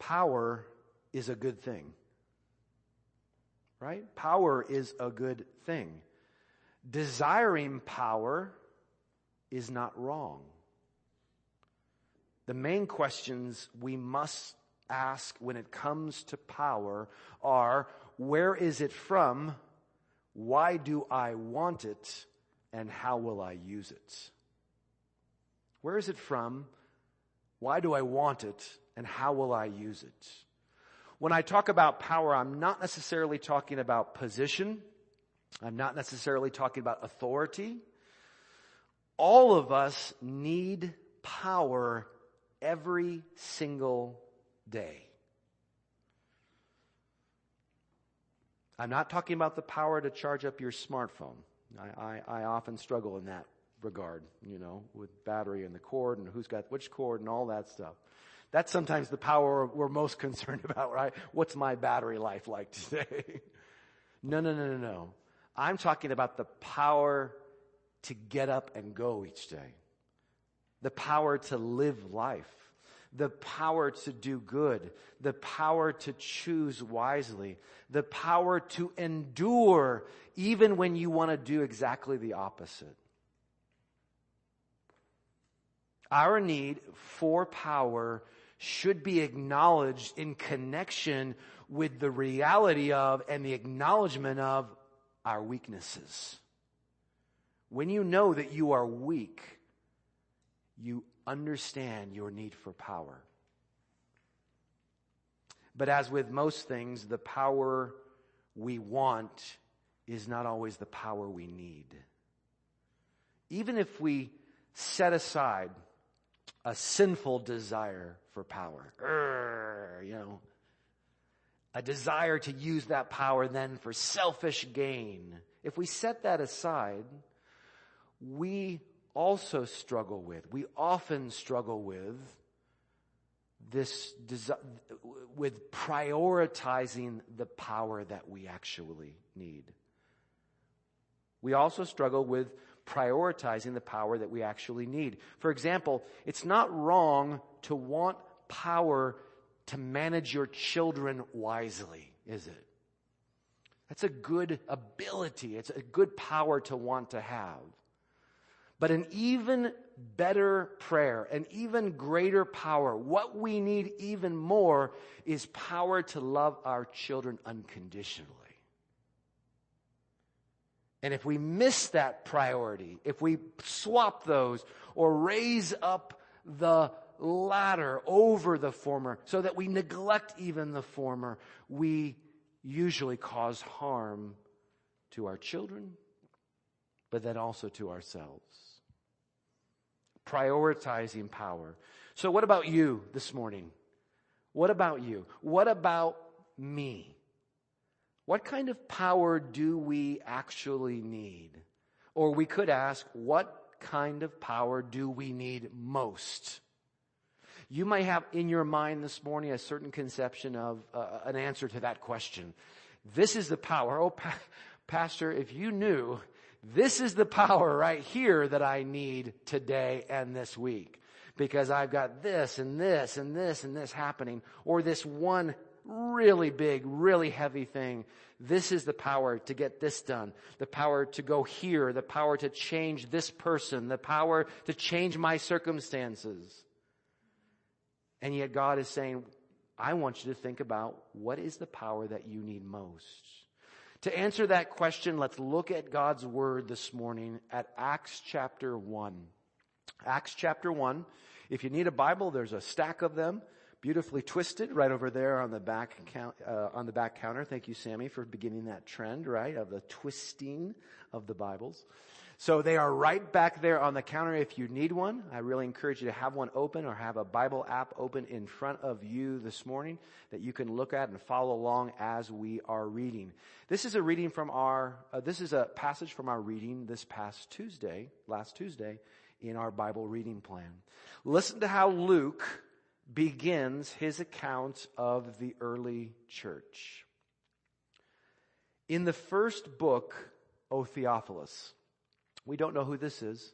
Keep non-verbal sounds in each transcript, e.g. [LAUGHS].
power is a good thing. Right? Power is a good thing. Desiring power is not wrong. The main questions we must ask when it comes to power are, where is it from? Why do I want it? And how will I use it? Where is it from? Why do I want it? And how will I use it? When I talk about power, I'm not necessarily talking about position. I'm not necessarily talking about authority. All of us need power every single day. I'm not talking about the power to charge up your smartphone. I, I, I, often struggle in that regard, you know, with battery and the cord and who's got which cord and all that stuff. That's sometimes the power we're most [LAUGHS] concerned about, right? What's my battery life like today? [LAUGHS] no, no, no, no, no. I'm talking about the power to get up and go each day. The power to live life. The power to do good. The power to choose wisely. The power to endure even when you want to do exactly the opposite. Our need for power should be acknowledged in connection with the reality of and the acknowledgement of our weaknesses. When you know that you are weak, you understand your need for power. But as with most things, the power we want is not always the power we need. Even if we set aside a sinful desire for power, Urgh, you know, a desire to use that power then for selfish gain. If we set that aside, we also struggle with, we often struggle with this, with prioritizing the power that we actually need. We also struggle with prioritizing the power that we actually need. For example, it's not wrong to want power to manage your children wisely, is it? That's a good ability. It's a good power to want to have. But an even better prayer, an even greater power, what we need even more is power to love our children unconditionally. And if we miss that priority, if we swap those or raise up the latter over the former so that we neglect even the former, we usually cause harm to our children, but then also to ourselves. Prioritizing power. So what about you this morning? What about you? What about me? What kind of power do we actually need? Or we could ask, what kind of power do we need most? You might have in your mind this morning a certain conception of uh, an answer to that question. This is the power. Oh, pa- Pastor, if you knew, this is the power right here that I need today and this week. Because I've got this and this and this and this happening. Or this one really big, really heavy thing. This is the power to get this done. The power to go here. The power to change this person. The power to change my circumstances. And yet God is saying, I want you to think about what is the power that you need most. To answer that question, let's look at God's word this morning at Acts chapter 1. Acts chapter 1. If you need a Bible, there's a stack of them, beautifully twisted right over there on the back count, uh, on the back counter. Thank you, Sammy, for beginning that trend, right, of the twisting of the Bibles. So they are right back there on the counter if you need one. I really encourage you to have one open or have a Bible app open in front of you this morning that you can look at and follow along as we are reading. This is a reading from our, uh, this is a passage from our reading this past Tuesday, last Tuesday, in our Bible reading plan. Listen to how Luke begins his account of the early church. In the first book, O Theophilus, we don't know who this is.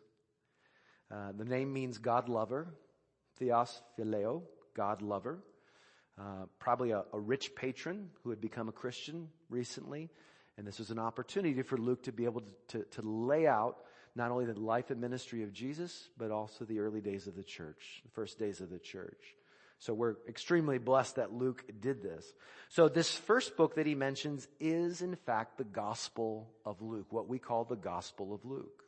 Uh, the name means God lover. Theos phileo, God lover. uh, probably a, a rich patron who had become a Christian recently. And this was an opportunity for Luke to be able to, to, to lay out not only the life and ministry of Jesus, but also the early days of the church, the first days of the church. So we're extremely blessed that Luke did this. So this first book that he mentions is in fact the Gospel of Luke, what we call the Gospel of Luke.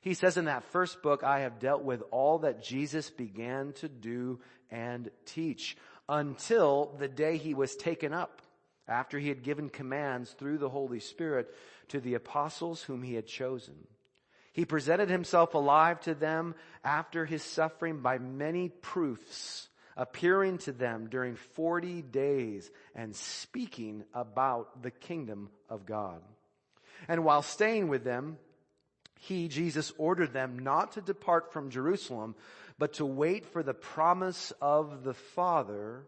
He says in that first book, I have dealt with all that Jesus began to do and teach until the day he was taken up after he had given commands through the Holy Spirit to the apostles whom he had chosen. He presented himself alive to them after his suffering by many proofs, appearing to them during 40 days and speaking about the kingdom of God. And while staying with them, he, Jesus, ordered them not to depart from Jerusalem, but to wait for the promise of the Father,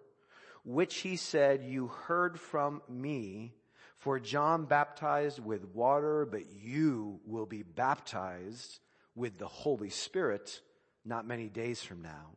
which he said, you heard from me, for John baptized with water, but you will be baptized with the Holy Spirit not many days from now.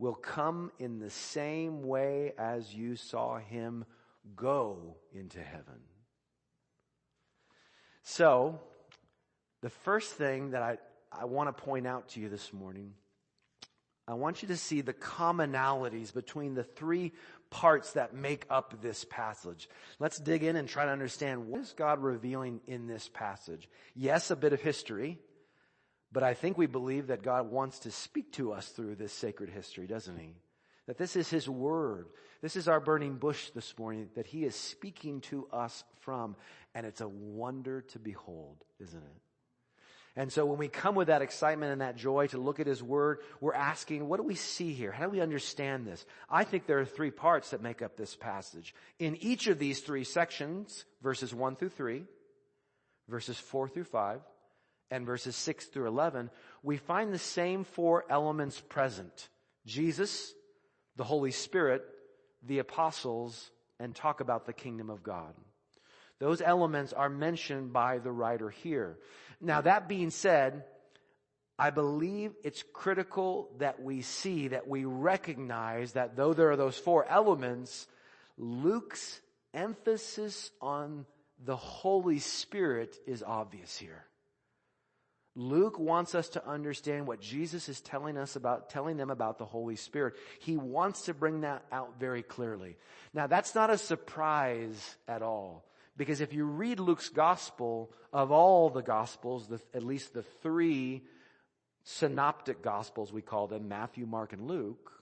will come in the same way as you saw him go into heaven. So, the first thing that I, I want to point out to you this morning, I want you to see the commonalities between the three parts that make up this passage. Let's dig in and try to understand what is God revealing in this passage. Yes, a bit of history, but I think we believe that God wants to speak to us through this sacred history, doesn't he? That this is his word. This is our burning bush this morning that he is speaking to us from. And it's a wonder to behold, isn't it? And so when we come with that excitement and that joy to look at His Word, we're asking, what do we see here? How do we understand this? I think there are three parts that make up this passage. In each of these three sections, verses 1 through 3, verses 4 through 5, and verses 6 through 11, we find the same four elements present. Jesus, the Holy Spirit, the apostles, and talk about the kingdom of God. Those elements are mentioned by the writer here. Now that being said, I believe it's critical that we see, that we recognize that though there are those four elements, Luke's emphasis on the Holy Spirit is obvious here. Luke wants us to understand what Jesus is telling us about, telling them about the Holy Spirit. He wants to bring that out very clearly. Now that's not a surprise at all. Because if you read Luke's gospel, of all the gospels, the, at least the three synoptic gospels we call them, Matthew, Mark, and Luke,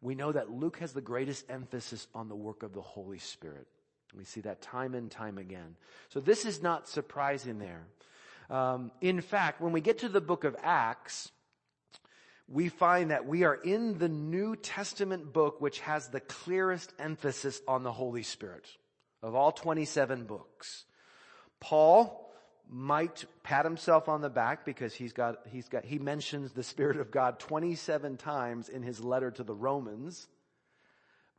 we know that Luke has the greatest emphasis on the work of the Holy Spirit. We see that time and time again. So this is not surprising there. Um, in fact, when we get to the book of Acts, we find that we are in the New Testament book which has the clearest emphasis on the Holy Spirit of all 27 books. Paul might pat himself on the back because he's got, he's got, he mentions the Spirit of God 27 times in his letter to the Romans.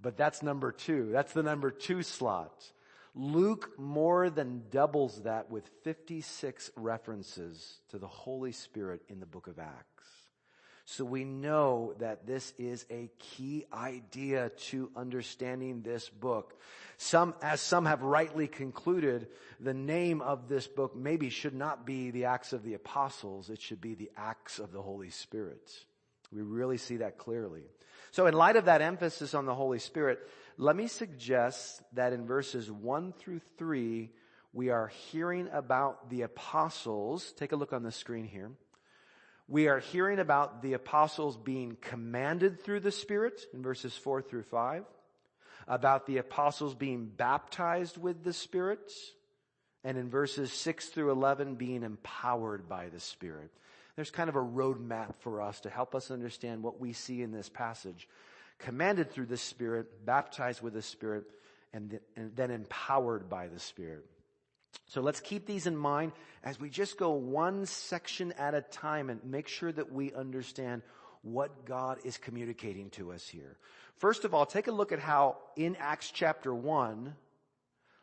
But that's number two. That's the number two slot. Luke more than doubles that with 56 references to the Holy Spirit in the book of Acts. So we know that this is a key idea to understanding this book. Some, as some have rightly concluded, the name of this book maybe should not be the Acts of the Apostles. It should be the Acts of the Holy Spirit. We really see that clearly. So in light of that emphasis on the Holy Spirit, let me suggest that in verses 1 through 3, we are hearing about the apostles. Take a look on the screen here. We are hearing about the apostles being commanded through the Spirit in verses 4 through 5, about the apostles being baptized with the Spirit, and in verses 6 through 11 being empowered by the Spirit. There's kind of a roadmap for us to help us understand what we see in this passage. Commanded through the Spirit, baptized with the Spirit, and, then empowered by the Spirit. So let's keep these in mind as we just go one section at a time and make sure that we understand what God is communicating to us here. First of all, take a look at how in Acts chapter 1,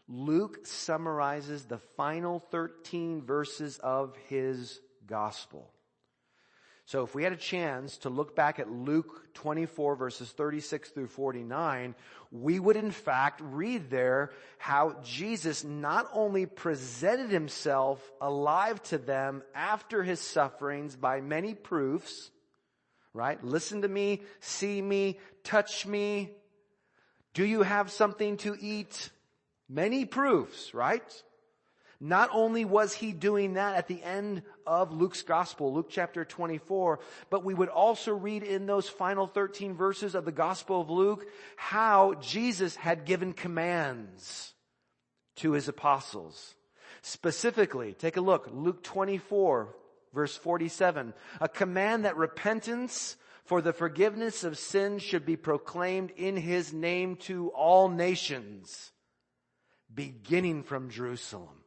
Luke summarizes the final 13 verses of his gospel. So if we had a chance to look back at Luke 24 verses 36 through 49, we would in fact read there how Jesus not only presented himself alive to them after his sufferings by many proofs, right? Listen to me, see me, touch me. Do you have something to eat? Many proofs, right? Not only was he doing that at the end of Luke's gospel, Luke chapter 24, but we would also read in those final 13 verses of the gospel of Luke how Jesus had given commands to his apostles. Specifically, take a look, Luke 24 verse 47, a command that repentance for the forgiveness of sins should be proclaimed in his name to all nations, beginning from Jerusalem.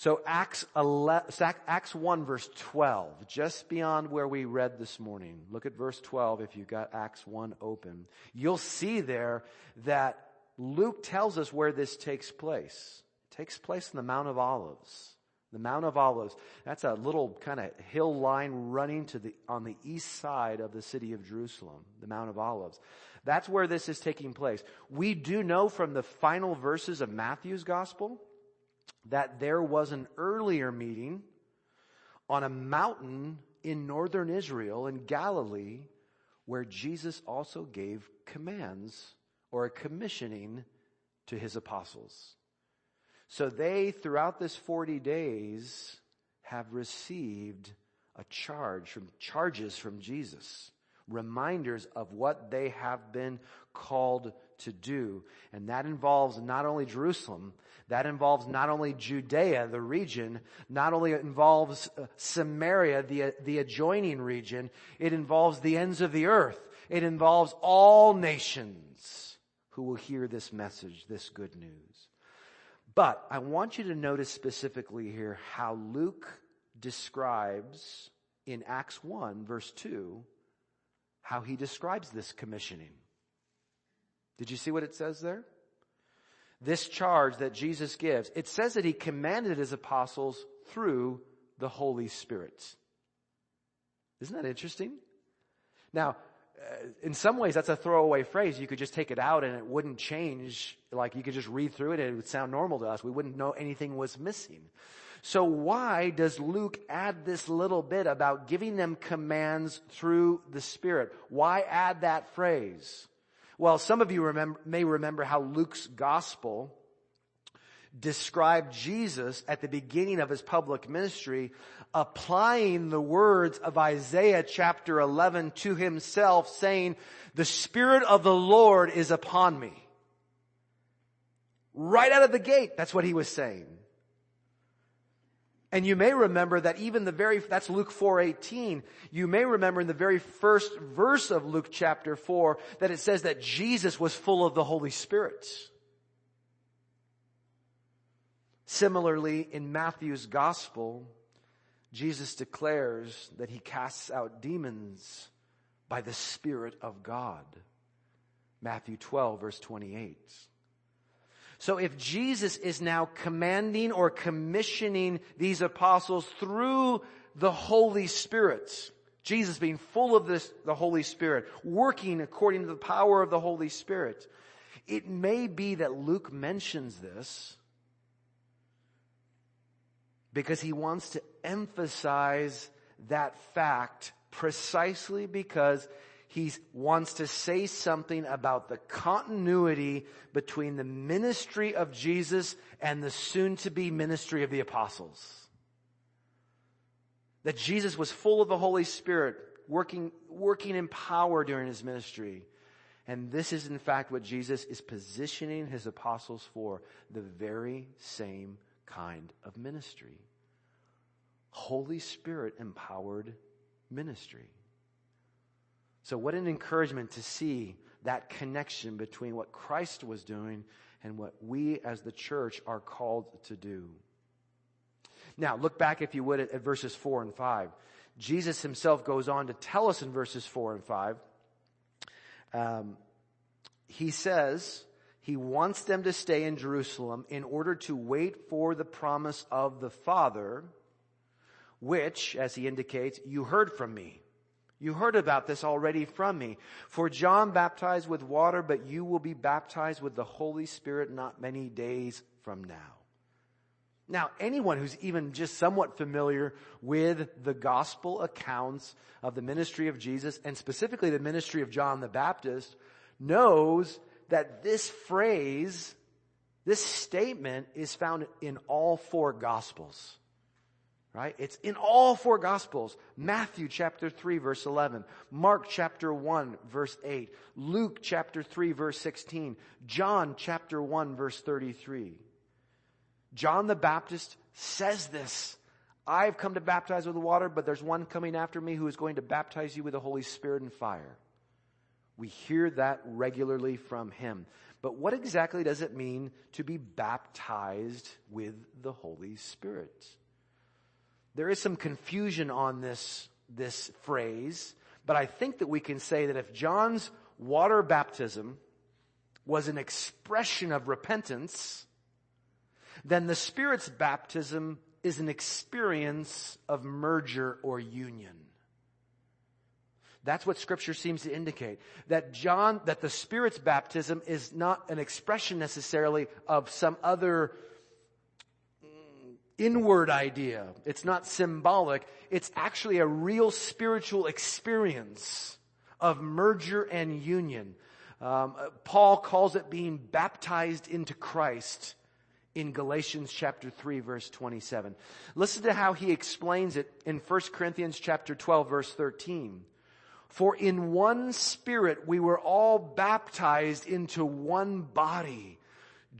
So Acts, 11, Acts 1 verse 12, just beyond where we read this morning. Look at verse 12 if you've got Acts 1 open. You'll see there that Luke tells us where this takes place. It takes place in the Mount of Olives. The Mount of Olives. That's a little kind of hill line running to the, on the east side of the city of Jerusalem, the Mount of Olives. That's where this is taking place. We do know from the final verses of Matthew's gospel that there was an earlier meeting on a mountain in northern Israel in Galilee where Jesus also gave commands or a commissioning to his apostles. So they, throughout this 40 days, have received a charge from charges from Jesus, reminders of what they have been called to do. And that involves not only Jerusalem, that involves not only Judea, the region, not only involves uh, Samaria, the, the adjoining region, it involves the ends of the earth. It involves all nations who will hear this message, this good news. But I want you to notice specifically here how Luke describes in Acts 1 verse 2 how he describes this commissioning. Did you see what it says there? This charge that Jesus gives, it says that he commanded his apostles through the Holy Spirit. Isn't that interesting? Now, uh, in some ways that's a throwaway phrase. You could just take it out and it wouldn't change. Like you could just read through it and it would sound normal to us. We wouldn't know anything was missing. So why does Luke add this little bit about giving them commands through the Spirit? Why add that phrase? Well, some of you remember, may remember how Luke's gospel described Jesus at the beginning of his public ministry, applying the words of Isaiah chapter 11 to himself saying, the Spirit of the Lord is upon me. Right out of the gate, that's what he was saying. And you may remember that even the very, that's Luke 4.18. You may remember in the very first verse of Luke chapter 4 that it says that Jesus was full of the Holy Spirit. Similarly, in Matthew's gospel, Jesus declares that he casts out demons by the Spirit of God. Matthew 12 verse 28. So if Jesus is now commanding or commissioning these apostles through the Holy Spirit, Jesus being full of this, the Holy Spirit, working according to the power of the Holy Spirit, it may be that Luke mentions this because he wants to emphasize that fact precisely because he wants to say something about the continuity between the ministry of Jesus and the soon to be ministry of the apostles. That Jesus was full of the Holy Spirit, working, working in power during his ministry. And this is in fact what Jesus is positioning his apostles for, the very same kind of ministry. Holy Spirit empowered ministry. So what an encouragement to see that connection between what Christ was doing and what we as the church are called to do. Now, look back, if you would, at, at verses 4 and 5. Jesus himself goes on to tell us in verses 4 and 5. Um, he says he wants them to stay in Jerusalem in order to wait for the promise of the Father, which, as he indicates, you heard from me. You heard about this already from me. For John baptized with water, but you will be baptized with the Holy Spirit not many days from now. Now, anyone who's even just somewhat familiar with the gospel accounts of the ministry of Jesus and specifically the ministry of John the Baptist knows that this phrase, this statement is found in all four gospels. Right? It's in all four gospels. Matthew chapter 3 verse 11, Mark chapter 1 verse 8, Luke chapter 3 verse 16, John chapter 1 verse 33. John the Baptist says this. I've come to baptize with water, but there's one coming after me who is going to baptize you with the Holy Spirit and fire. We hear that regularly from him. But what exactly does it mean to be baptized with the Holy Spirit? There is some confusion on this, this phrase, but I think that we can say that if John's water baptism was an expression of repentance, then the Spirit's baptism is an experience of merger or union. That's what scripture seems to indicate. That John, that the Spirit's baptism is not an expression necessarily of some other inward idea. It's not symbolic. It's actually a real spiritual experience of merger and union. Um, Paul calls it being baptized into Christ in Galatians chapter 3 verse 27. Listen to how he explains it in 1 Corinthians chapter 12 verse 13. For in one spirit we were all baptized into one body.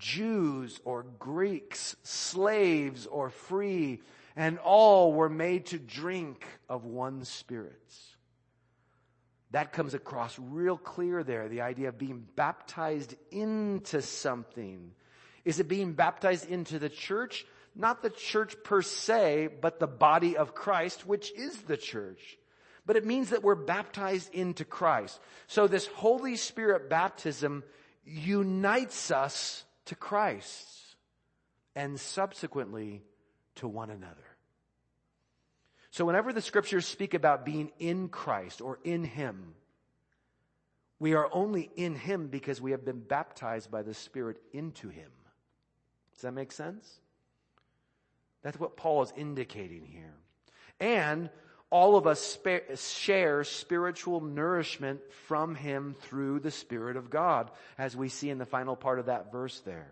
Jews or Greeks, slaves or free, and all were made to drink of one spirit. That comes across real clear there, the idea of being baptized into something. Is it being baptized into the church? Not the church per se, but the body of Christ, which is the church. But it means that we're baptized into Christ. So this Holy Spirit baptism unites us to Christ and subsequently to one another. So whenever the scriptures speak about being in Christ or in Him, we are only in Him because we have been baptized by the Spirit into Him. Does that make sense? That's what Paul is indicating here. And all of us share spiritual nourishment from Him through the Spirit of God, as we see in the final part of that verse there.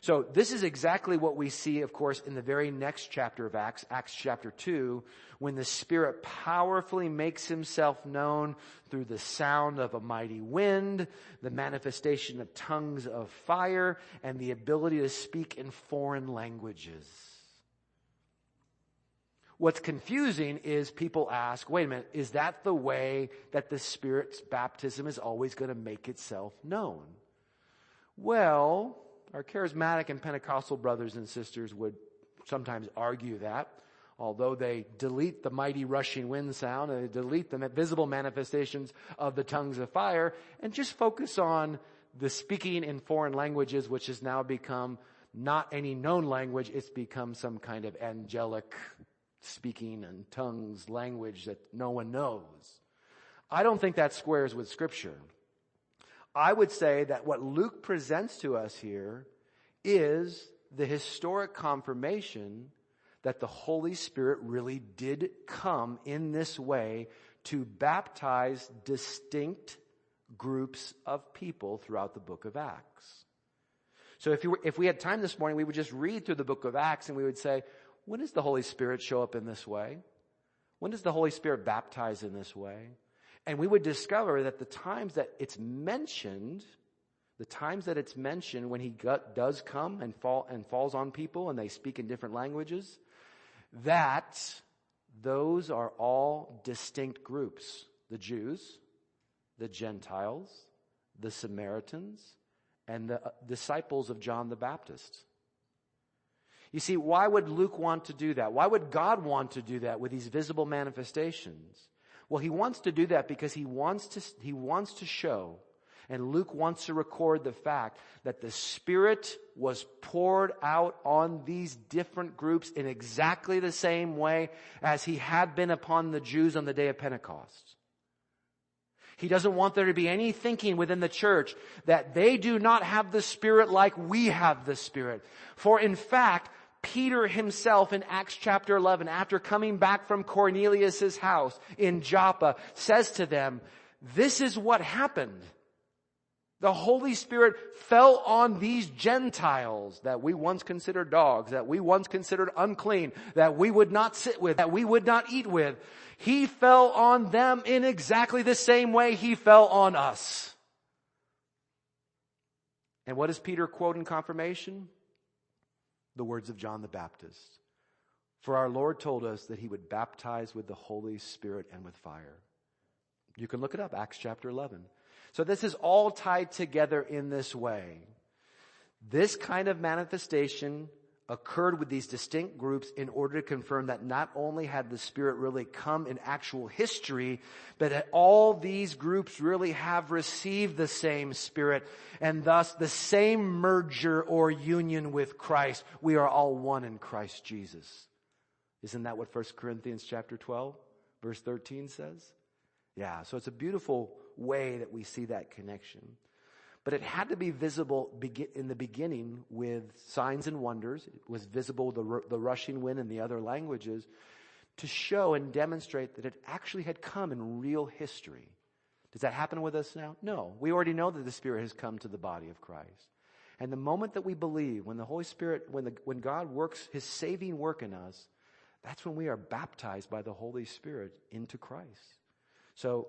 So this is exactly what we see, of course, in the very next chapter of Acts, Acts chapter 2, when the Spirit powerfully makes himself known through the sound of a mighty wind, the manifestation of tongues of fire, and the ability to speak in foreign languages. What's confusing is people ask, wait a minute, is that the way that the Spirit's baptism is always going to make itself known? Well, our charismatic and Pentecostal brothers and sisters would sometimes argue that, although they delete the mighty rushing wind sound and they delete the visible manifestations of the tongues of fire and just focus on the speaking in foreign languages, which has now become not any known language, it's become some kind of angelic speaking and tongues language that no one knows. I don't think that squares with scripture. I would say that what Luke presents to us here is the historic confirmation that the Holy Spirit really did come in this way to baptize distinct groups of people throughout the book of Acts. So if, were, if we had time this morning, we would just read through the book of Acts and we would say, when does the Holy Spirit show up in this way? When does the Holy Spirit baptize in this way? And we would discover that the times that it's mentioned, the times that it's mentioned when he got, does come and fall and falls on people and they speak in different languages, that those are all distinct groups. The Jews, the Gentiles, the Samaritans, and the uh, disciples of John the Baptist. You see, why would Luke want to do that? Why would God want to do that with these visible manifestations? Well, he wants to do that because he wants to, he wants to show, and Luke wants to record the fact that the Spirit was poured out on these different groups in exactly the same way as he had been upon the Jews on the day of Pentecost. He doesn't want there to be any thinking within the church that they do not have the Spirit like we have the Spirit. For in fact, Peter himself in Acts chapter 11, after coming back from Cornelius' house in Joppa, says to them, this is what happened. The Holy Spirit fell on these Gentiles that we once considered dogs, that we once considered unclean, that we would not sit with, that we would not eat with. He fell on them in exactly the same way he fell on us. And what does Peter quote in confirmation? The words of John the Baptist. For our Lord told us that he would baptize with the Holy Spirit and with fire. You can look it up, Acts chapter 11. So this is all tied together in this way. This kind of manifestation occurred with these distinct groups in order to confirm that not only had the Spirit really come in actual history, but that all these groups really have received the same Spirit and thus the same merger or union with Christ. We are all one in Christ Jesus. Isn't that what 1 Corinthians chapter 12 verse 13 says? Yeah, so it's a beautiful way that we see that connection. But it had to be visible in the beginning with signs and wonders. It was visible, the, the rushing wind in the other languages, to show and demonstrate that it actually had come in real history. Does that happen with us now? No. We already know that the Spirit has come to the body of Christ. And the moment that we believe, when the Holy Spirit, when, the, when God works His saving work in us, that's when we are baptized by the Holy Spirit into Christ. So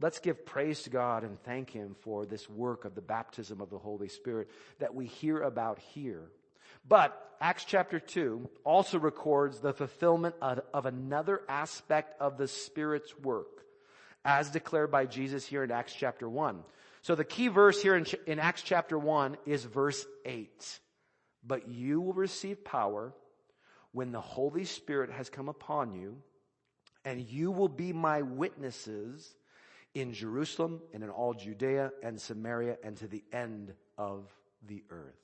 Let's give praise to God and thank Him for this work of the baptism of the Holy Spirit that we hear about here. But Acts chapter 2 also records the fulfillment of, of another aspect of the Spirit's work as declared by Jesus here in Acts chapter 1. So the key verse here in, in Acts chapter 1 is verse 8. But you will receive power when the Holy Spirit has come upon you, and you will be my witnesses in Jerusalem and in all Judea and Samaria and to the end of the earth.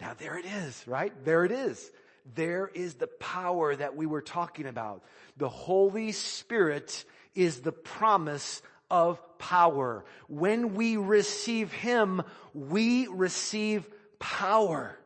Now there it is, right? There it is. There is the power that we were talking about. The Holy Spirit is the promise of power. When we receive Him, we receive power.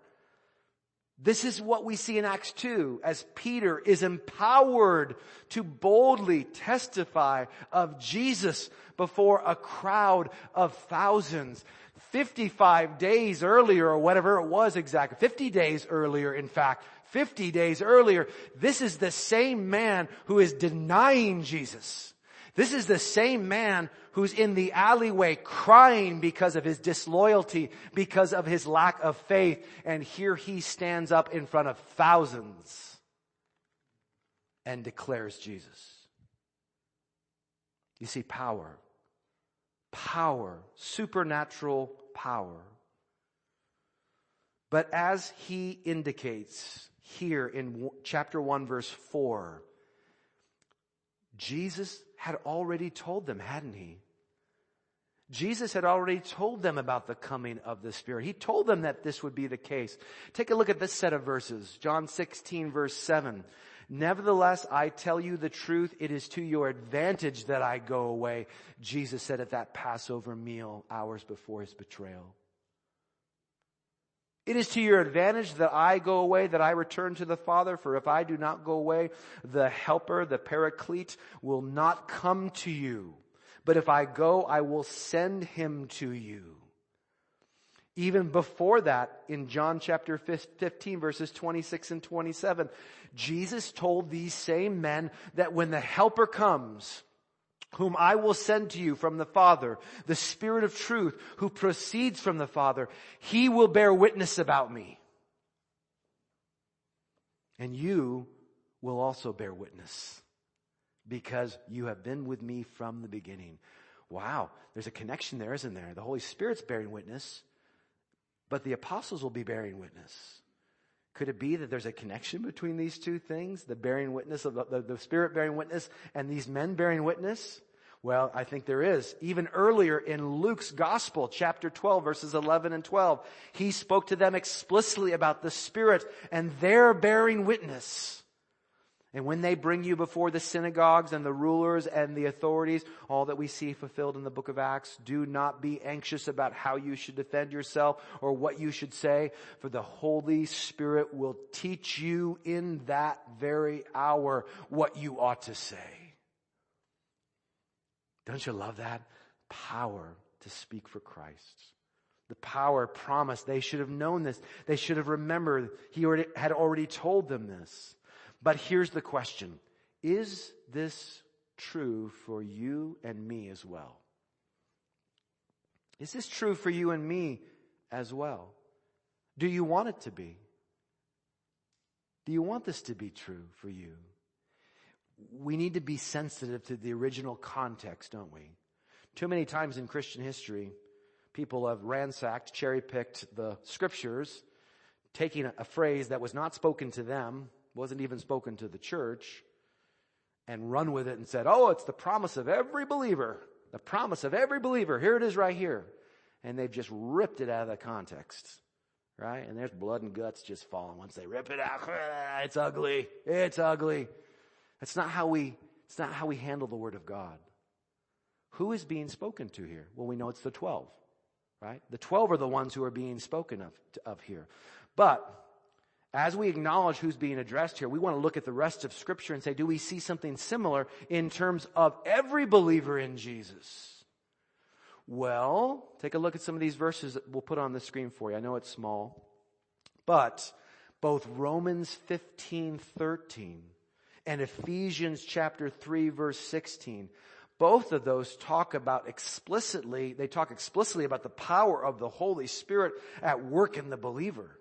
This is what we see in Acts 2 as Peter is empowered to boldly testify of Jesus before a crowd of thousands. 55 days earlier or whatever it was exactly, 50 days earlier in fact, 50 days earlier, this is the same man who is denying Jesus. This is the same man who's in the alleyway crying because of his disloyalty, because of his lack of faith. And here he stands up in front of thousands and declares Jesus. You see, power. Power. Supernatural power. But as he indicates here in chapter 1 verse 4, Jesus had already told them, hadn't he? Jesus had already told them about the coming of the Spirit. He told them that this would be the case. Take a look at this set of verses. John 16 verse 7. Nevertheless, I tell you the truth. It is to your advantage that I go away. Jesus said at that Passover meal hours before his betrayal. It is to your advantage that I go away, that I return to the Father, for if I do not go away, the helper, the paraclete, will not come to you. But if I go, I will send him to you. Even before that, in John chapter 15 verses 26 and 27, Jesus told these same men that when the helper comes, whom I will send to you from the Father, the Spirit of truth who proceeds from the Father, he will bear witness about me. And you will also bear witness because you have been with me from the beginning. Wow, there's a connection there, isn't there? The Holy Spirit's bearing witness, but the apostles will be bearing witness. Could it be that there's a connection between these two things? The bearing witness of the, the, the, Spirit bearing witness and these men bearing witness? Well, I think there is. Even earlier in Luke's gospel, chapter 12, verses 11 and 12, he spoke to them explicitly about the Spirit and their bearing witness. And when they bring you before the synagogues and the rulers and the authorities, all that we see fulfilled in the book of Acts, do not be anxious about how you should defend yourself or what you should say, for the Holy Spirit will teach you in that very hour what you ought to say. Don't you love that? Power to speak for Christ. The power promised. They should have known this. They should have remembered. He had already told them this. But here's the question. Is this true for you and me as well? Is this true for you and me as well? Do you want it to be? Do you want this to be true for you? We need to be sensitive to the original context, don't we? Too many times in Christian history, people have ransacked, cherry picked the scriptures, taking a phrase that was not spoken to them wasn't even spoken to the church, and run with it and said, oh, it's the promise of every believer. The promise of every believer. Here it is right here. And they've just ripped it out of the context. Right? And there's blood and guts just falling once they rip it out. [LAUGHS] It's ugly. It's ugly. That's not how we, it's not how we handle the word of God. Who is being spoken to here? Well, we know it's the 12, right? The 12 are the ones who are being spoken of, of here. But as we acknowledge who's being addressed here, we want to look at the rest of scripture and say, do we see something similar in terms of every believer in Jesus? Well, take a look at some of these verses that we'll put on the screen for you. I know it's small, but both Romans 15, 13 and Ephesians chapter 3 verse 16, both of those talk about explicitly, they talk explicitly about the power of the Holy Spirit at work in the believer.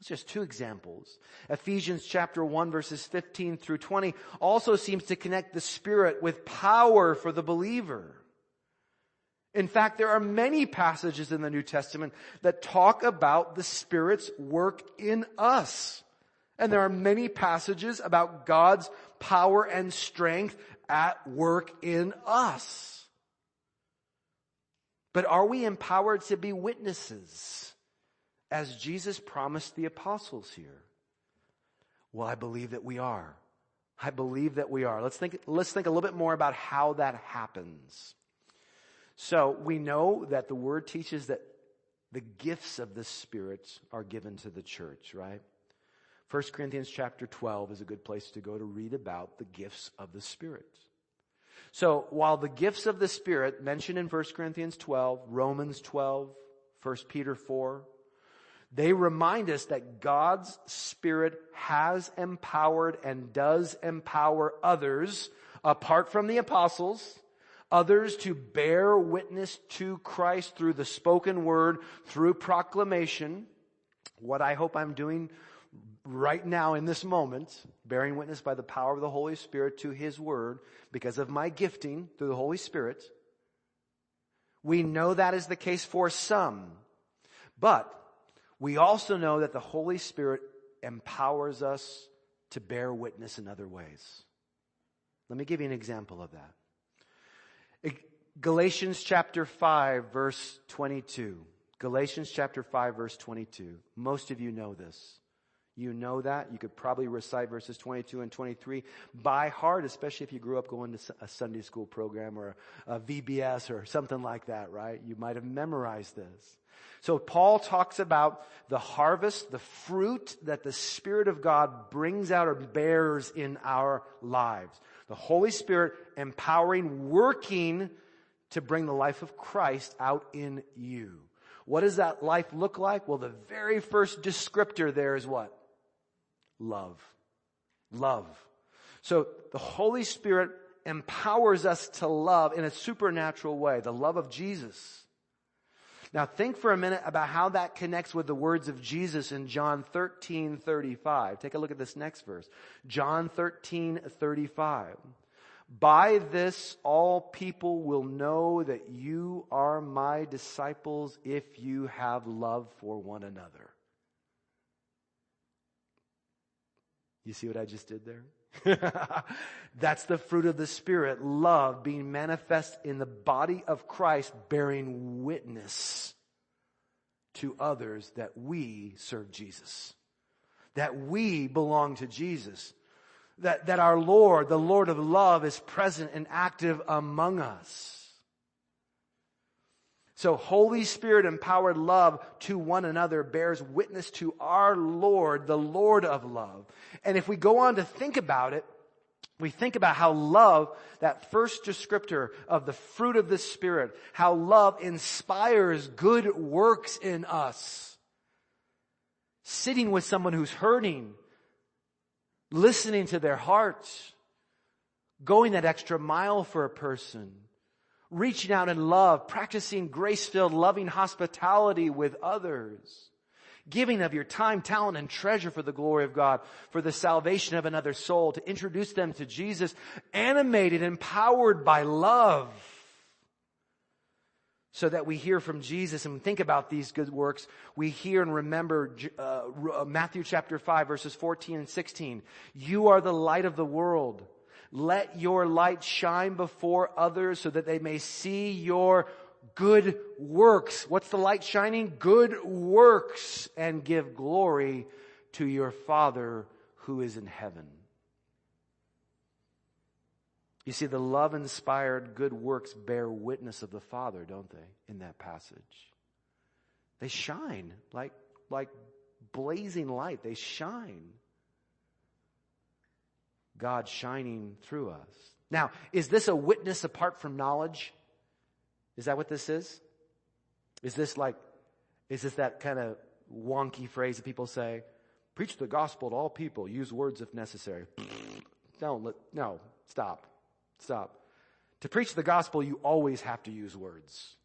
It's just two examples. Ephesians chapter 1 verses 15 through 20 also seems to connect the Spirit with power for the believer. In fact, there are many passages in the New Testament that talk about the Spirit's work in us. And there are many passages about God's power and strength at work in us. But are we empowered to be witnesses? As Jesus promised the apostles here? Well, I believe that we are. I believe that we are. Let's think, let's think a little bit more about how that happens. So we know that the word teaches that the gifts of the Spirit are given to the church, right? 1 Corinthians chapter 12 is a good place to go to read about the gifts of the Spirit. So while the gifts of the Spirit mentioned in 1 Corinthians 12, Romans 12, 1 Peter 4, they remind us that God's Spirit has empowered and does empower others apart from the apostles, others to bear witness to Christ through the spoken word, through proclamation. What I hope I'm doing right now in this moment, bearing witness by the power of the Holy Spirit to His word because of my gifting through the Holy Spirit. We know that is the case for some. But we also know that the Holy Spirit empowers us to bear witness in other ways. Let me give you an example of that. Galatians chapter 5 verse 22. Galatians chapter 5 verse 22. Most of you know this. You know that. You could probably recite verses 22 and 23 by heart, especially if you grew up going to a Sunday school program or a VBS or something like that, right? You might have memorized this. So Paul talks about the harvest, the fruit that the Spirit of God brings out or bears in our lives. The Holy Spirit empowering, working to bring the life of Christ out in you. What does that life look like? Well, the very first descriptor there is what? Love. Love. So the Holy Spirit empowers us to love in a supernatural way, the love of Jesus. Now think for a minute about how that connects with the words of Jesus in John 13, 35. Take a look at this next verse. John 13, 35. By this all people will know that you are my disciples if you have love for one another. You see what I just did there? [LAUGHS] That's the fruit of the Spirit, love being manifest in the body of Christ, bearing witness to others that we serve Jesus. That we belong to Jesus. That, that our Lord, the Lord of love, is present and active among us. So Holy Spirit empowered love to one another bears witness to our Lord, the Lord of love. And if we go on to think about it, we think about how love, that first descriptor of the fruit of the Spirit, how love inspires good works in us. Sitting with someone who's hurting, listening to their hearts, going that extra mile for a person, reaching out in love, practicing grace-filled loving hospitality with others, giving of your time, talent, and treasure for the glory of God, for the salvation of another soul, to introduce them to Jesus, animated, empowered by love. So that we hear from Jesus and think about these good works. We hear and remember uh, Matthew chapter 5 verses 14 and 16. You are the light of the world. Let your light shine before others so that they may see your good works. What's the light shining? Good works and give glory to your Father who is in heaven. You see, the love inspired good works bear witness of the Father, don't they, in that passage? They shine like, like blazing light. They shine. God shining through us. Now, is this a witness apart from knowledge? Is that what this is? Is this like, is this that kind of wonky phrase that people say? Preach the gospel to all people. Use words if necessary. [LAUGHS] Don't let, no, stop. Stop. To preach the gospel, you always have to use words.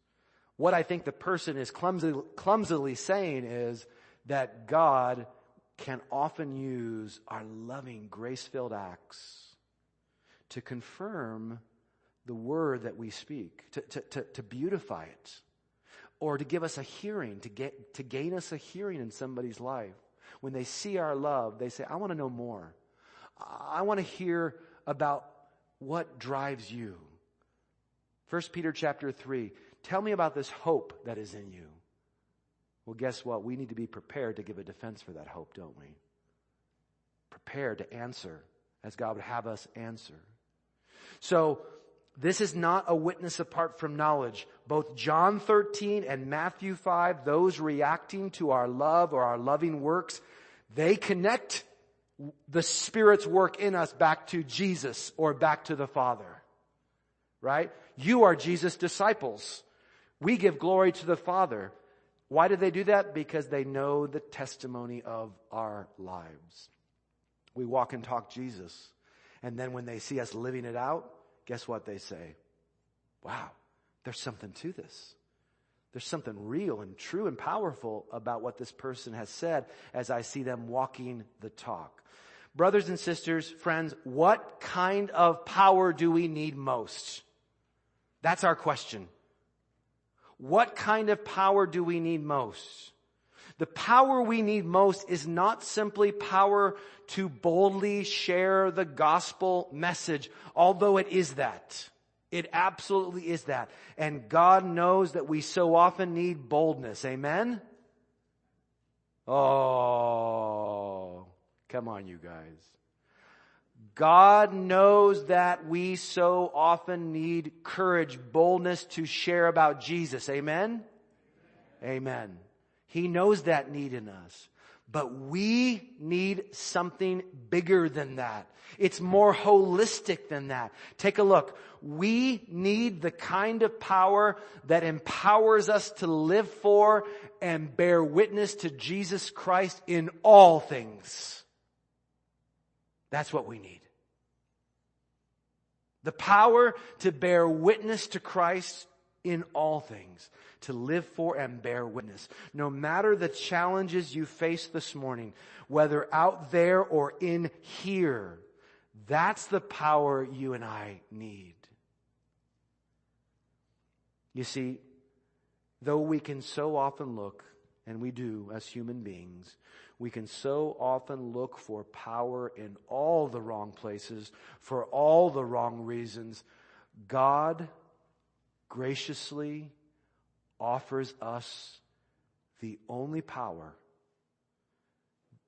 What I think the person is clumsily, clumsily saying is that God can often use our loving, grace-filled acts to confirm the word that we speak, to, to, to, to, beautify it, or to give us a hearing, to get, to gain us a hearing in somebody's life. When they see our love, they say, I want to know more. I want to hear about what drives you. First Peter chapter three, tell me about this hope that is in you. Well, guess what? We need to be prepared to give a defense for that hope, don't we? Prepared to answer as God would have us answer. So, this is not a witness apart from knowledge. Both John 13 and Matthew 5, those reacting to our love or our loving works, they connect the Spirit's work in us back to Jesus or back to the Father. Right? You are Jesus' disciples. We give glory to the Father. Why do they do that? Because they know the testimony of our lives. We walk and talk Jesus. And then when they see us living it out, guess what they say? Wow, there's something to this. There's something real and true and powerful about what this person has said as I see them walking the talk. Brothers and sisters, friends, what kind of power do we need most? That's our question. What kind of power do we need most? The power we need most is not simply power to boldly share the gospel message, although it is that. It absolutely is that. And God knows that we so often need boldness. Amen? Oh. Come on, you guys. God knows that we so often need courage, boldness to share about Jesus. Amen? Amen. He knows that need in us. But we need something bigger than that. It's more holistic than that. Take a look. We need the kind of power that empowers us to live for and bear witness to Jesus Christ in all things. That's what we need. The power to bear witness to Christ in all things, to live for and bear witness. No matter the challenges you face this morning, whether out there or in here, that's the power you and I need. You see, though we can so often look, and we do as human beings, we can so often look for power in all the wrong places for all the wrong reasons. God graciously offers us the only power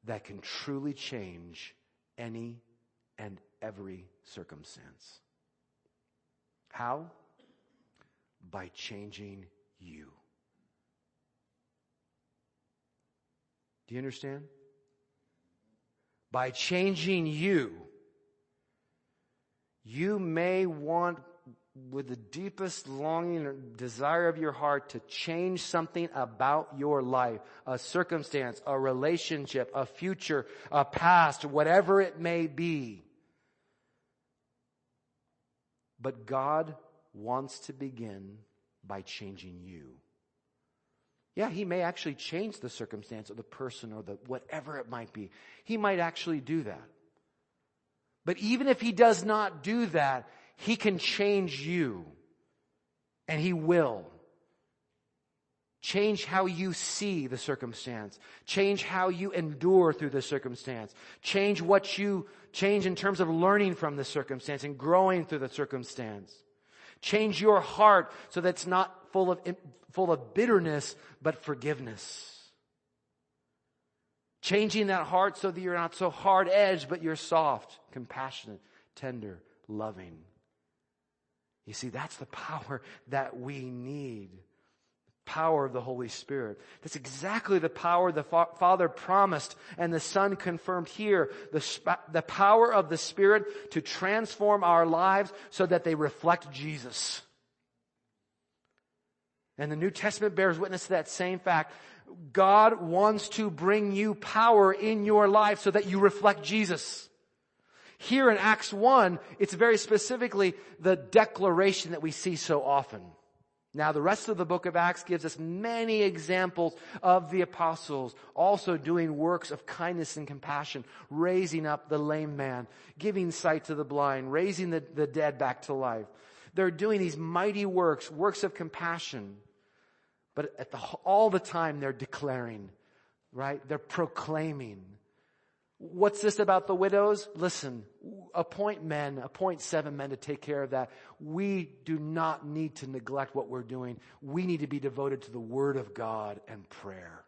that can truly change any and every circumstance. How? By changing you. Do you understand? By changing you, you may want with the deepest longing or desire of your heart to change something about your life, a circumstance, a relationship, a future, a past, whatever it may be. But God wants to begin by changing you. Yeah, he may actually change the circumstance of the person or the whatever it might be. He might actually do that. But even if he does not do that, he can change you. And he will. Change how you see the circumstance. Change how you endure through the circumstance. Change what you change in terms of learning from the circumstance and growing through the circumstance. Change your heart so that it's not full of, full of bitterness, but forgiveness. Changing that heart so that you're not so hard edged, but you're soft, compassionate, tender, loving. You see, that's the power that we need. Power of the Holy Spirit. That's exactly the power the fa- Father promised and the Son confirmed here. The, sp- the power of the Spirit to transform our lives so that they reflect Jesus. And the New Testament bears witness to that same fact. God wants to bring you power in your life so that you reflect Jesus. Here in Acts 1, it's very specifically the declaration that we see so often. Now the rest of the book of Acts gives us many examples of the apostles also doing works of kindness and compassion, raising up the lame man, giving sight to the blind, raising the, the dead back to life. They're doing these mighty works, works of compassion. But at the, all the time they're declaring, right? They're proclaiming What's this about the widows? Listen, appoint men, appoint seven men to take care of that. We do not need to neglect what we're doing. We need to be devoted to the Word of God and prayer.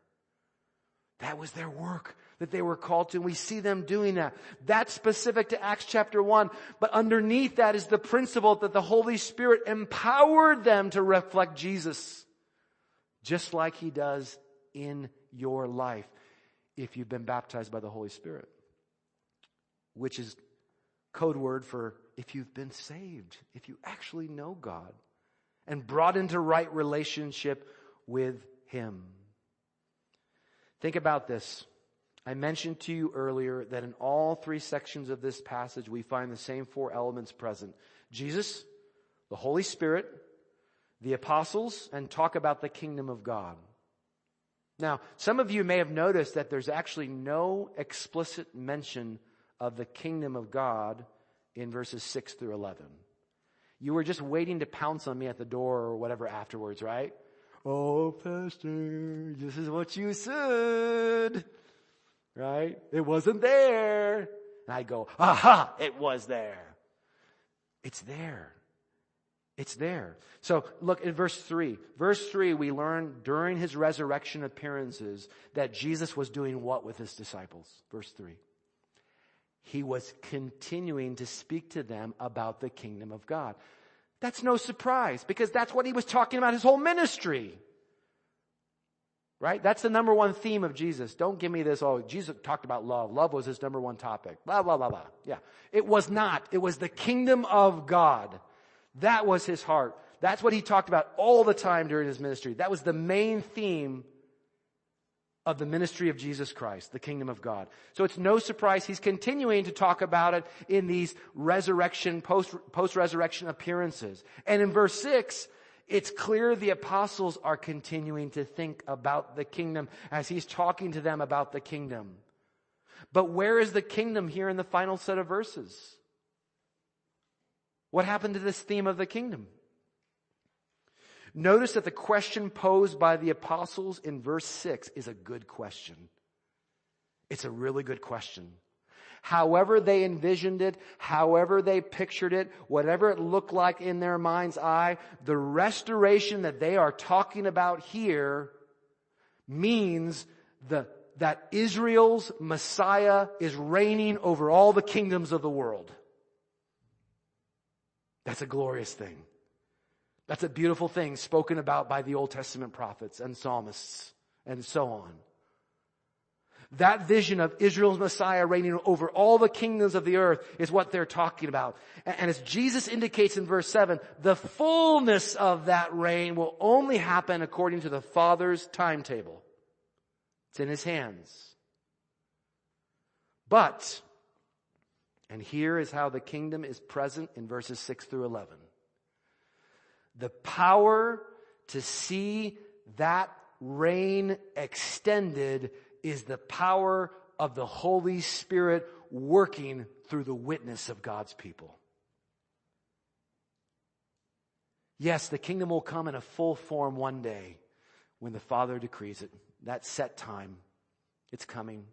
That was their work that they were called to. And we see them doing that. That's specific to Acts chapter 1. But underneath that is the principle that the Holy Spirit empowered them to reflect Jesus. Just like He does in your life if you've been baptized by the Holy Spirit, which is code word for if you've been saved, if you actually know God and brought into right relationship with Him. Think about this. I mentioned to you earlier that in all three sections of this passage, we find the same four elements present. Jesus, the Holy Spirit, the apostles, and talk about the kingdom of God. Now, some of you may have noticed that there's actually no explicit mention of the kingdom of God in verses 6 through 11. You were just waiting to pounce on me at the door or whatever afterwards, right? Oh, pastor, this is what you said. Right? It wasn't there. And I go, aha, it was there. It's there. It's there. So look at verse 3. Verse 3, we learn during his resurrection appearances that Jesus was doing what with his disciples? Verse 3. he was continuing to speak to them about the kingdom of God. That's no surprise because that's what he was talking about his whole ministry. Right? That's the number one theme of Jesus. Don't give me this, oh, Jesus talked about love. Love was his number one topic. Blah, blah, blah, blah. Yeah. It was not. It was the kingdom of God. That was his heart. That's what he talked about all the time during his ministry. That was the main theme of the ministry of Jesus Christ, the kingdom of God. So it's no surprise he's continuing to talk about it in these resurrection, post, post-resurrection appearances. And in verse 6, it's clear the apostles are continuing to think about the kingdom as he's talking to them about the kingdom. But where is the kingdom here in the final set of verses? What happened to this theme of the kingdom? Notice that the question posed by the apostles in verse 6 is a good question. It's a really good question. However they envisioned it, however they pictured it, whatever it looked like in their mind's eye, the restoration that they are talking about here means the, that Israel's Messiah is reigning over all the kingdoms of the world. That's a glorious thing. That's a beautiful thing spoken about by the Old Testament prophets and psalmists and so on. That vision of Israel's Messiah reigning over all the kingdoms of the earth is what they're talking about. And as Jesus indicates in verse 7, the fullness of that reign will only happen according to the Father's timetable. It's in His hands. But, and here is how the kingdom is present in verses 6 through 11. The power to see that reign extended is the power of the Holy Spirit working through the witness of God's people. Yes, the kingdom will come in a full form one day when the Father decrees it. That set time. It's coming.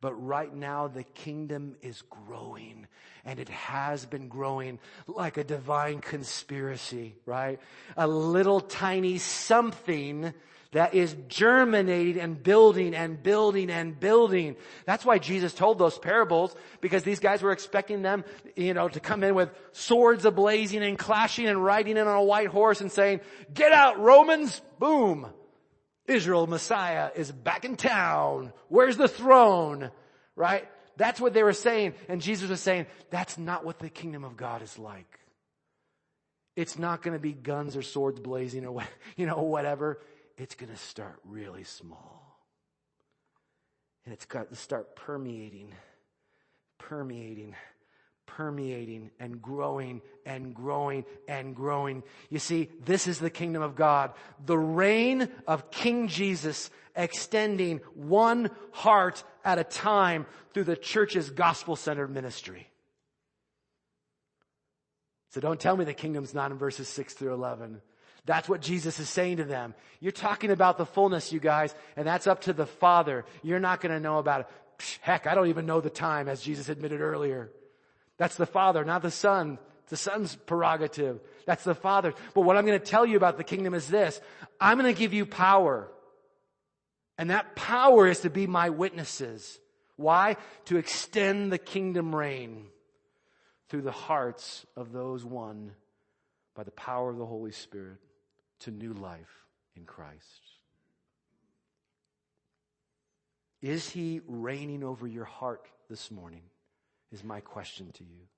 But right now the kingdom is growing and it has been growing like a divine conspiracy, right? A little tiny something that is germinating and building and building and building. That's why Jesus told those parables because these guys were expecting them, you know, to come in with swords ablazing and clashing and riding in on a white horse and saying, get out Romans, boom. Israel, Messiah is back in town. Where's the throne? Right? That's what they were saying. And Jesus was saying, that's not what the kingdom of God is like. It's not going to be guns or swords blazing or, [LAUGHS] you know, whatever. It's going to start really small. And it's got to start permeating, permeating permeating and growing and growing and growing. You see, this is the kingdom of God. The reign of King Jesus extending one heart at a time through the church's gospel-centered ministry. So don't tell me the kingdom's not in verses 6 through 11. That's what Jesus is saying to them. You're talking about the fullness, you guys, and that's up to the Father. You're not going to know about it. Heck, I don't even know the time, as Jesus admitted earlier. That's the Father, not the Son. It's The Son's prerogative. That's the Father. But what I'm going to tell you about the kingdom is this. I'm going to give you power. And that power is to be my witnesses. Why? To extend the kingdom reign through the hearts of those won by the power of the Holy Spirit to new life in Christ. Is he reigning over your heart this morning? Is my question to you.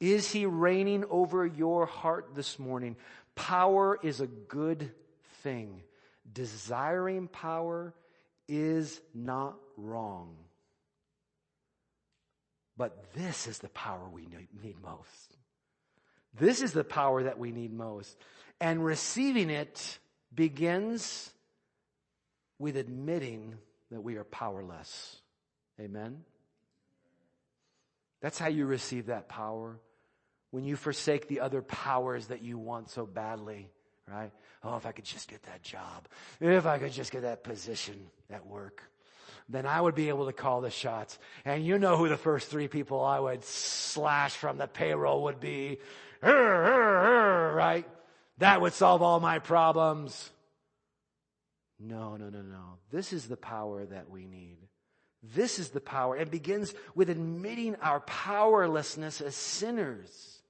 Is he reigning over your heart this morning? Power is a good thing. Desiring power is not wrong. But this is the power we need most. This is the power that we need most. And receiving it begins with admitting that we are powerless. Amen? That's how you receive that power. When you forsake the other powers that you want so badly, right? Oh, if I could just get that job. If I could just get that position at work. Then I would be able to call the shots. And you know who the first three people I would slash from the payroll would be. Right? That would solve all my problems. No, no, no, no. This is the power that we need. This is the power. It begins with admitting our powerlessness as sinners.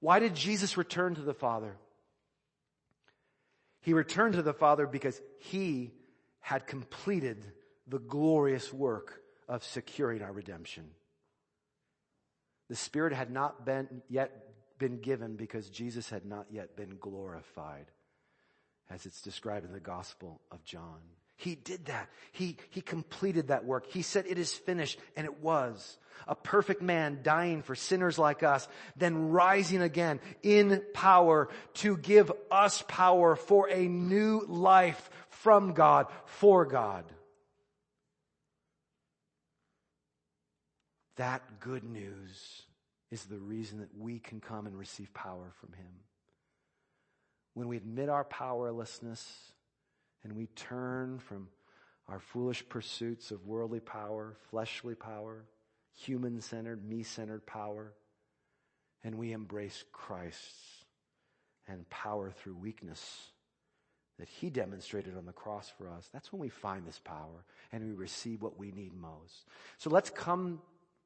Why did Jesus return to the Father? He returned to the Father because he had completed the glorious work of securing our redemption. The Spirit had not been yet been given because Jesus had not yet been glorified, as it's described in the Gospel of John. He did that. He, he completed that work. He said it is finished, and it was. A perfect man dying for sinners like us, then rising again in power to give us power for a new life from God, for God. That good news is the reason that we can come and receive power from Him. When we admit our powerlessness and we turn from our foolish pursuits of worldly power, fleshly power, human centered, me centered power, and we embrace Christ's and power through weakness that He demonstrated on the cross for us, that's when we find this power and we receive what we need most. So let's come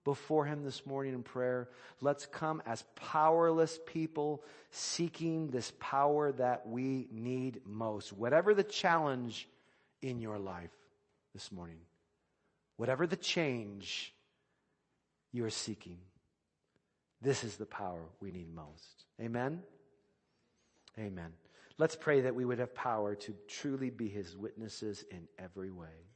before Him this morning in prayer. Let's come as powerless people seeking this power that we need most. Whatever the challenge in your life this morning, whatever the change you are seeking, this is the power we need most. Amen? Amen. Let's pray that we would have power to truly be His witnesses in every way.